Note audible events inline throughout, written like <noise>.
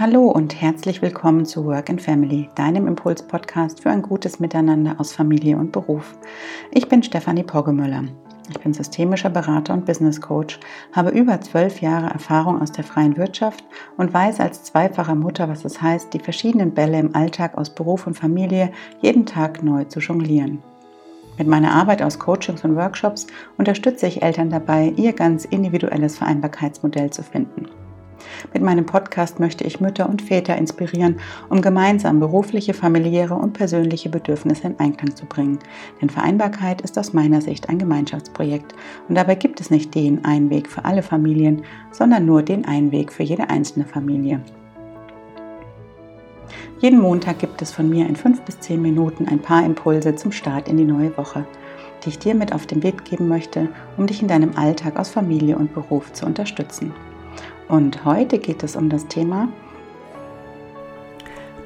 Hallo und herzlich willkommen zu Work and Family, deinem Impuls-Podcast für ein gutes Miteinander aus Familie und Beruf. Ich bin Stefanie Poggemöller. Ich bin systemischer Berater und Business Coach, habe über zwölf Jahre Erfahrung aus der freien Wirtschaft und weiß als zweifache Mutter, was es heißt, die verschiedenen Bälle im Alltag aus Beruf und Familie jeden Tag neu zu jonglieren. Mit meiner Arbeit aus Coachings und Workshops unterstütze ich Eltern dabei, ihr ganz individuelles Vereinbarkeitsmodell zu finden. Mit meinem Podcast möchte ich Mütter und Väter inspirieren, um gemeinsam berufliche, familiäre und persönliche Bedürfnisse in Einklang zu bringen. Denn Vereinbarkeit ist aus meiner Sicht ein Gemeinschaftsprojekt und dabei gibt es nicht den einen Weg für alle Familien, sondern nur den einen Weg für jede einzelne Familie. Jeden Montag gibt es von mir in fünf bis zehn Minuten ein paar Impulse zum Start in die neue Woche, die ich dir mit auf den Weg geben möchte, um dich in deinem Alltag aus Familie und Beruf zu unterstützen. Und heute geht es um das Thema,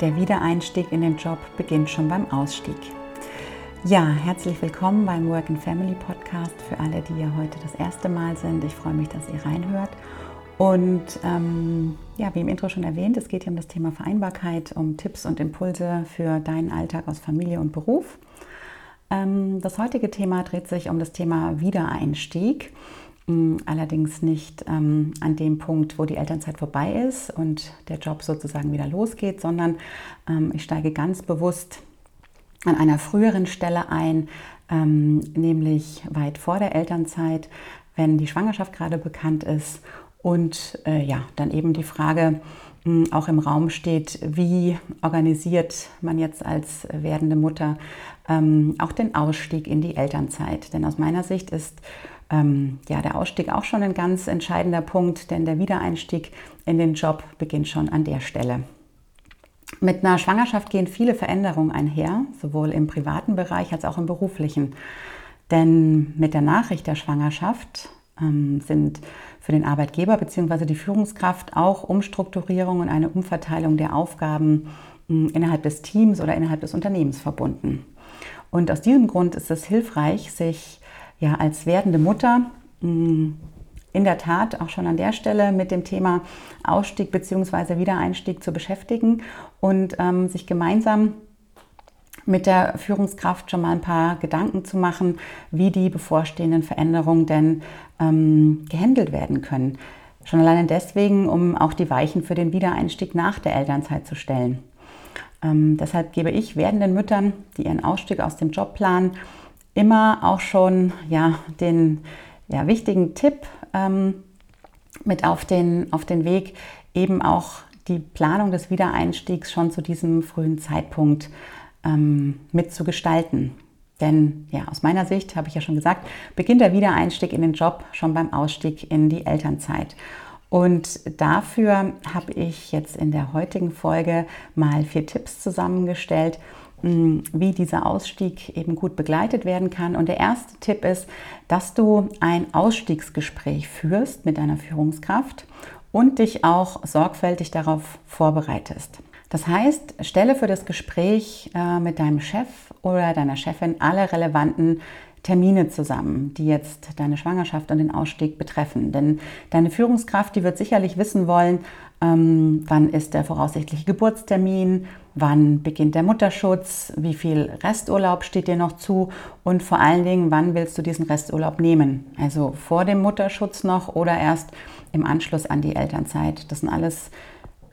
der Wiedereinstieg in den Job beginnt schon beim Ausstieg. Ja, herzlich willkommen beim Work and Family Podcast für alle, die ja heute das erste Mal sind. Ich freue mich, dass ihr reinhört. Und ähm, ja, wie im Intro schon erwähnt, es geht hier um das Thema Vereinbarkeit, um Tipps und Impulse für deinen Alltag aus Familie und Beruf. Ähm, das heutige Thema dreht sich um das Thema Wiedereinstieg. Allerdings nicht ähm, an dem Punkt, wo die Elternzeit vorbei ist und der Job sozusagen wieder losgeht, sondern ähm, ich steige ganz bewusst an einer früheren Stelle ein, ähm, nämlich weit vor der Elternzeit, wenn die Schwangerschaft gerade bekannt ist und äh, ja, dann eben die Frage mh, mm, auch im Raum steht, wie organisiert man jetzt als werdende Mutter ähm, auch den Ausstieg in die Elternzeit. Denn aus meiner Sicht ist ähm, ja, der Ausstieg auch schon ein ganz entscheidender Punkt, denn der Wiedereinstieg in den Job beginnt schon an der Stelle. Mit einer Schwangerschaft gehen viele Veränderungen einher, sowohl im privaten Bereich als auch im beruflichen. Denn mit der Nachricht der Schwangerschaft ähm, sind für den Arbeitgeber bzw. die Führungskraft auch Umstrukturierung und eine Umverteilung der Aufgaben äh, innerhalb des Teams oder innerhalb des Unternehmens verbunden. Und aus diesem Grund ist es hilfreich, sich ja, als werdende Mutter mm, in der Tat auch schon an der Stelle mit dem Thema Ausstieg bzw. Wiedereinstieg zu beschäftigen und ähm, sich gemeinsam mit der Führungskraft schon mal ein paar Gedanken zu machen, wie die bevorstehenden Veränderungen denn ähm, gehandelt werden können. Schon alleine deswegen, um auch die Weichen für den Wiedereinstieg nach der Elternzeit zu stellen. Ähm, deshalb gebe ich werdenden Müttern, die ihren Ausstieg aus dem Job planen, immer auch schon ja, den ja, wichtigen Tipp ähm, mit auf den, auf den Weg, eben auch die Planung des Wiedereinstiegs schon zu diesem frühen Zeitpunkt ähm, mitzugestalten. Denn ja, aus meiner Sicht, habe ich ja schon gesagt, beginnt der Wiedereinstieg in den Job schon beim Ausstieg in die Elternzeit. Und dafür habe ich jetzt in der heutigen Folge mal vier Tipps zusammengestellt, wie dieser Ausstieg eben gut begleitet werden kann. Und der erste Tipp ist, dass du ein Ausstiegsgespräch führst mit deiner Führungskraft und dich auch sorgfältig darauf vorbereitest. Das heißt, stelle für das Gespräch äh, mit deinem Chef oder deiner Chefin alle relevanten Termine zusammen, die jetzt deine Schwangerschaft und den Ausstieg betreffen. Denn deine Führungskraft, die wird sicherlich wissen wollen, ähm, wann ist der voraussichtliche Geburtstermin, wann beginnt der Mutterschutz, wie viel Resturlaub steht dir noch zu und vor allen Dingen, wann willst du diesen Resturlaub nehmen? Also vor dem Mutterschutz noch oder erst im Anschluss an die Elternzeit. Das sind alles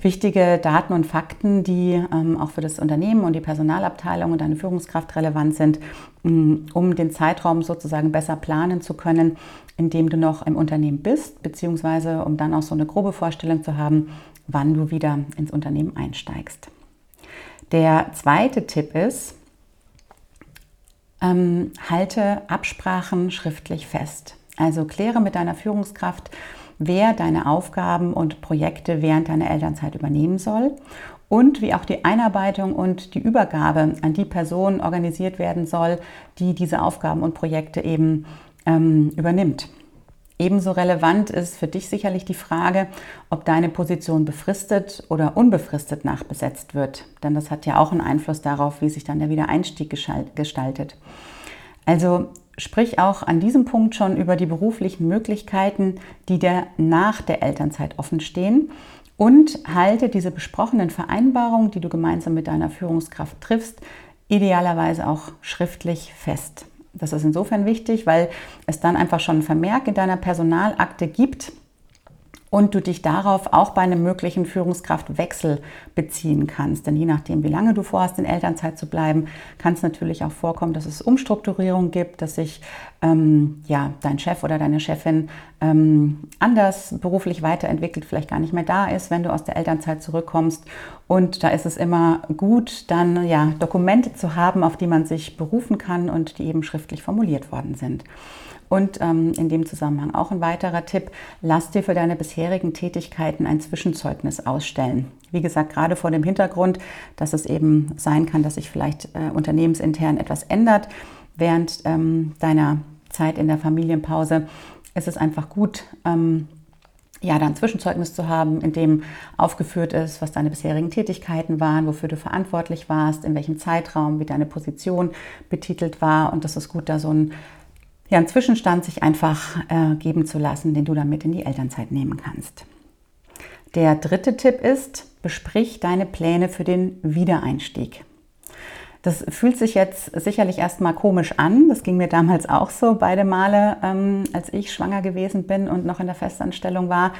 wichtige Daten und Fakten, die ähm, auch für das Unternehmen und die Personalabteilung und deine Führungskraft relevant sind, mm, um den Zeitraum sozusagen besser planen zu können, in dem du noch im Unternehmen bist, beziehungsweise um dann auch so eine grobe Vorstellung zu haben, wann du wieder ins Unternehmen einsteigst. Der zweite Tipp ist, ähm, halte Absprachen schriftlich fest. Also kläre mit deiner Führungskraft, wer deine Aufgaben und Projekte während deiner Elternzeit übernehmen soll und wie auch die Einarbeitung und die Übergabe an die Person organisiert werden soll, die diese Aufgaben und Projekte eben ähm, übernimmt. Ebenso relevant ist für dich sicherlich die Frage, ob deine Position befristet oder unbefristet nachbesetzt wird. Denn das hat ja auch einen Einfluss darauf, wie sich dann der Wiedereinstieg gestaltet. Also sprich auch an diesem Punkt schon über die beruflichen Möglichkeiten, die dir nach der Elternzeit offen stehen Und halte diese besprochenen Vereinbarungen, die du gemeinsam mit deiner Führungskraft triffst, idealerweise auch schriftlich fest. Das ist insofern wichtig, weil es dann einfach schon einen Vermerk in deiner Personalakte gibt, und du dich darauf auch bei einem möglichen Führungskraftwechsel beziehen kannst. Denn je nachdem, wie lange du vorhast, in Elternzeit zu bleiben, kann es natürlich auch vorkommen, dass es Umstrukturierung gibt, dass sich ähm, ja, dein Chef oder deine Chefin ähm, anders beruflich weiterentwickelt, vielleicht gar nicht mehr da ist, wenn du aus der Elternzeit zurückkommst. Und da ist es immer gut, dann ja, Dokumente zu haben, auf die man sich berufen kann und die eben schriftlich formuliert worden sind. Und ähm, in dem Zusammenhang auch ein weiterer Tipp, lass dir für deine bisherigen Tätigkeiten ein Zwischenzeugnis ausstellen. Wie gesagt, gerade vor dem Hintergrund, dass es eben sein kann, dass sich vielleicht äh, unternehmensintern etwas ändert während ähm, deiner Zeit in der Familienpause, ist es einfach gut, ähm, ja, dann Zwischenzeugnis zu haben, in dem aufgeführt ist, was deine bisherigen Tätigkeiten waren, wofür du verantwortlich warst, in welchem Zeitraum, wie deine Position betitelt war. Und das ist gut, da so ein ja, einen Zwischenstand sich einfach äh, geben zu lassen, den du dann mit in die Elternzeit nehmen kannst. Der dritte Tipp ist, besprich deine Pläne für den Wiedereinstieg. Das fühlt sich jetzt sicherlich erstmal komisch an. Das ging mir damals auch so beide Male, ähm, als ich schwanger gewesen bin und noch in der Festanstellung war,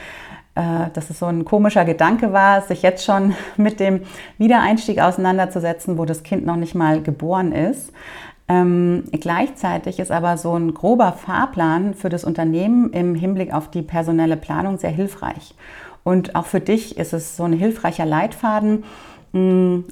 äh, dass es so ein komischer Gedanke war, sich jetzt schon <laughs> mit dem Wiedereinstieg auseinanderzusetzen, wo das Kind noch nicht mal geboren ist. Ähm, gleichzeitig ist aber so ein grober Fahrplan für das Unternehmen im Hinblick auf die personelle Planung sehr hilfreich. Und auch für dich ist es so ein hilfreicher Leitfaden, mh,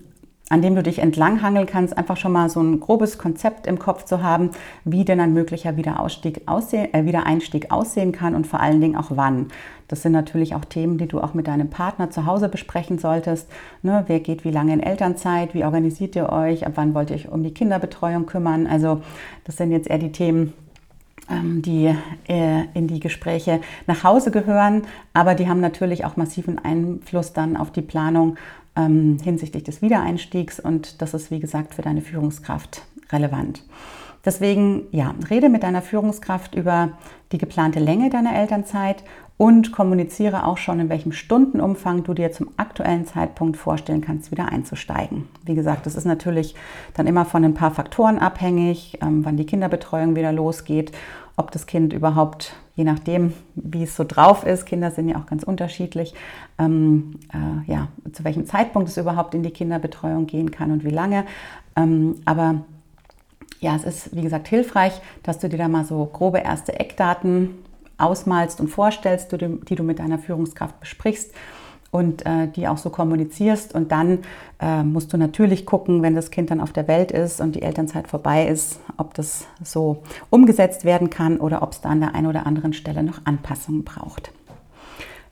an dem du dich entlanghangeln kannst, einfach schon mal so ein grobes Konzept im Kopf zu haben, wie denn ein möglicher Wiederausstieg aussehen, äh, Wiedereinstieg aussehen kann und vor allen Dingen auch wann. Das sind natürlich auch Themen, die du auch mit deinem Partner zu Hause besprechen solltest. Ne, wer geht wie lange in Elternzeit? Wie organisiert ihr euch? Ab wann wollt ihr euch um die Kinderbetreuung kümmern? Also das sind jetzt eher die Themen, ähm, die äh, in die Gespräche nach Hause gehören, aber die haben natürlich auch massiven Einfluss dann auf die Planung ähm, hinsichtlich des Wiedereinstiegs und das ist, wie gesagt, für deine Führungskraft relevant. Deswegen, ja, rede mit deiner Führungskraft über die geplante Länge deiner Elternzeit und kommuniziere auch schon, in welchem Stundenumfang du dir zum aktuellen Zeitpunkt vorstellen kannst, wieder einzusteigen. Wie gesagt, das ist natürlich dann immer von ein paar Faktoren abhängig, ähm, wann die Kinderbetreuung wieder losgeht, ob das Kind überhaupt, je nachdem, wie es so drauf ist, Kinder sind ja auch ganz unterschiedlich, ähm, äh, ja, zu welchem Zeitpunkt es überhaupt in die Kinderbetreuung gehen kann und wie lange. Ähm, aber ja, es ist, wie gesagt, hilfreich, dass du dir da mal so grobe erste Eckdaten ausmalst und vorstellst, die du mit deiner Führungskraft besprichst und äh, die auch so kommunizierst. Und dann äh, musst du natürlich gucken, wenn das Kind dann auf der Welt ist und die Elternzeit vorbei ist, ob das so umgesetzt werden kann oder ob es da an der einen oder anderen Stelle noch Anpassungen braucht.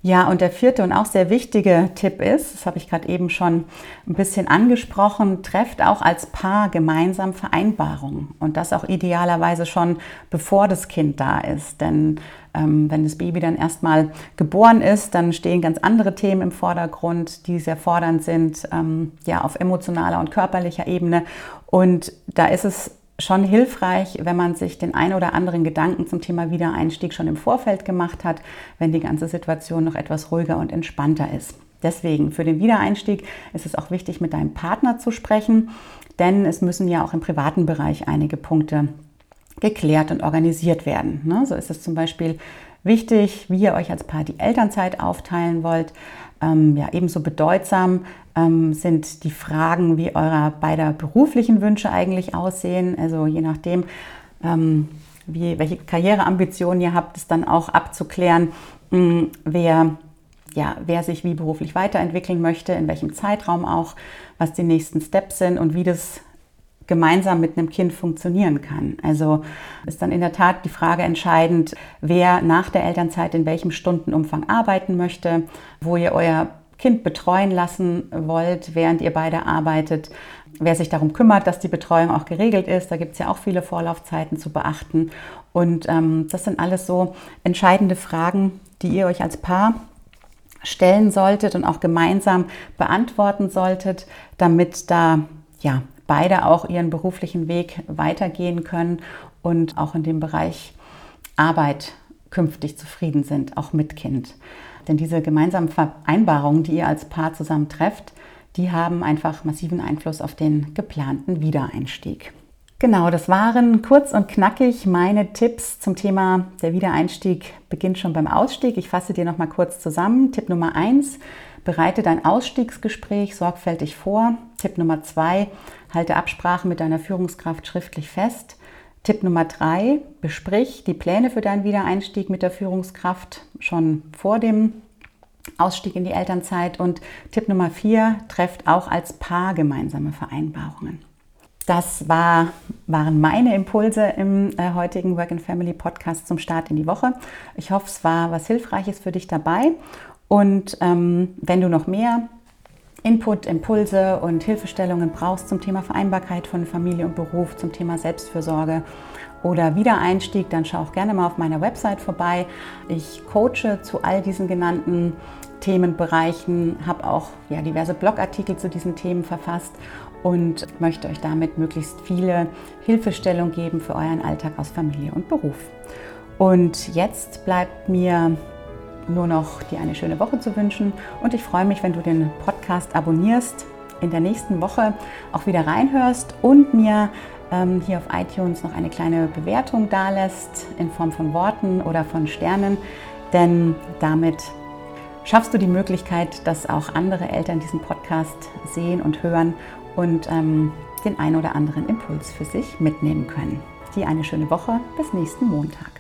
Ja, und der vierte und auch sehr wichtige Tipp ist, das habe ich gerade eben schon ein bisschen angesprochen, trefft auch als Paar gemeinsam Vereinbarungen. Und das auch idealerweise schon bevor das Kind da ist. Denn ähm, wenn das Baby dann erstmal geboren ist, dann stehen ganz andere Themen im Vordergrund, die sehr fordernd sind, ähm, ja, auf emotionaler und körperlicher Ebene. Und da ist es schon hilfreich, wenn man sich den ein oder anderen Gedanken zum Thema Wiedereinstieg schon im Vorfeld gemacht hat, wenn die ganze Situation noch etwas ruhiger und entspannter ist. Deswegen, für den Wiedereinstieg ist es auch wichtig, mit deinem Partner zu sprechen, denn es müssen ja auch im privaten Bereich einige Punkte geklärt und organisiert werden. Ne? So ist es zum Beispiel wichtig, wie ihr euch als Paar die Elternzeit aufteilen wollt. Ähm, ja, ebenso bedeutsam ähm, sind die Fragen, wie eure beider beruflichen Wünsche eigentlich aussehen. Also je nachdem, ähm, wie, welche Karriereambitionen ihr habt, ist dann auch abzuklären, mh, hm, wer, ja, wer sich wie beruflich weiterentwickeln möchte, in welchem Zeitraum auch, was die nächsten Steps sind und wie das gemeinsam mit einem Kind funktionieren kann. Also ist dann in der Tat die Frage entscheidend, wer nach der Elternzeit in welchem Stundenumfang arbeiten möchte, wo ihr euer Kind betreuen lassen wollt, während ihr beide arbeitet, wer sich darum kümmert, dass die Betreuung auch geregelt ist. Da gibt es ja auch viele Vorlaufzeiten zu beachten. Und ähm, das sind alles so entscheidende Fragen, die ihr euch als Paar stellen solltet und auch gemeinsam beantworten solltet, damit da ja beide auch ihren beruflichen Weg weitergehen können und auch in dem Bereich Arbeit künftig zufrieden sind, auch mit Kind. denn diese gemeinsamen Vereinbarungen, die ihr als Paar zusammen trefft, die haben einfach massiven Einfluss auf den geplanten Wiedereinstieg. Genau, das waren kurz und knackig meine Tipps zum Thema der Wiedereinstieg beginnt schon beim Ausstieg. Ich fasse dir noch mal kurz zusammen. Tipp Nummer eins: Bereite dein Ausstiegsgespräch sorgfältig vor. Tipp Nummer zwei: Halte Absprachen mit deiner Führungskraft schriftlich fest. Tipp Nummer drei: Besprich die Pläne für deinen Wiedereinstieg mit der Führungskraft schon vor dem Ausstieg in die Elternzeit. Und Tipp Nummer vier: Trefft auch als Paar gemeinsame Vereinbarungen. Das war, waren meine Impulse im äh, heutigen Work and Family Podcast zum Start in die Woche. Ich hoffe, es war was Hilfreiches für dich dabei. Und ähm, wenn du noch mehr Input, Impulse und Hilfestellungen brauchst zum Thema Vereinbarkeit von Familie und Beruf, zum Thema Selbstfürsorge oder Wiedereinstieg, dann schau auch gerne mal auf meiner Website vorbei. Ich coache zu all diesen genannten Themenbereichen, habe auch ja, diverse Blogartikel zu diesen Themen verfasst und möchte euch damit möglichst viele Hilfestellung geben für euren Alltag aus Familie und Beruf. Und jetzt bleibt mir nur noch dir eine schöne Woche zu wünschen und ich freue mich, wenn du den Podcast abonnierst, in der nächsten Woche auch wieder reinhörst und mir ähm, hier auf iTunes noch eine kleine Bewertung dalässt in Form von Worten oder von Sternen, denn damit schaffst du die Möglichkeit, dass auch andere Eltern diesen Podcast sehen und hören und ähm, den ein oder anderen Impuls für sich mitnehmen können. Dir eine schöne Woche, bis nächsten Montag.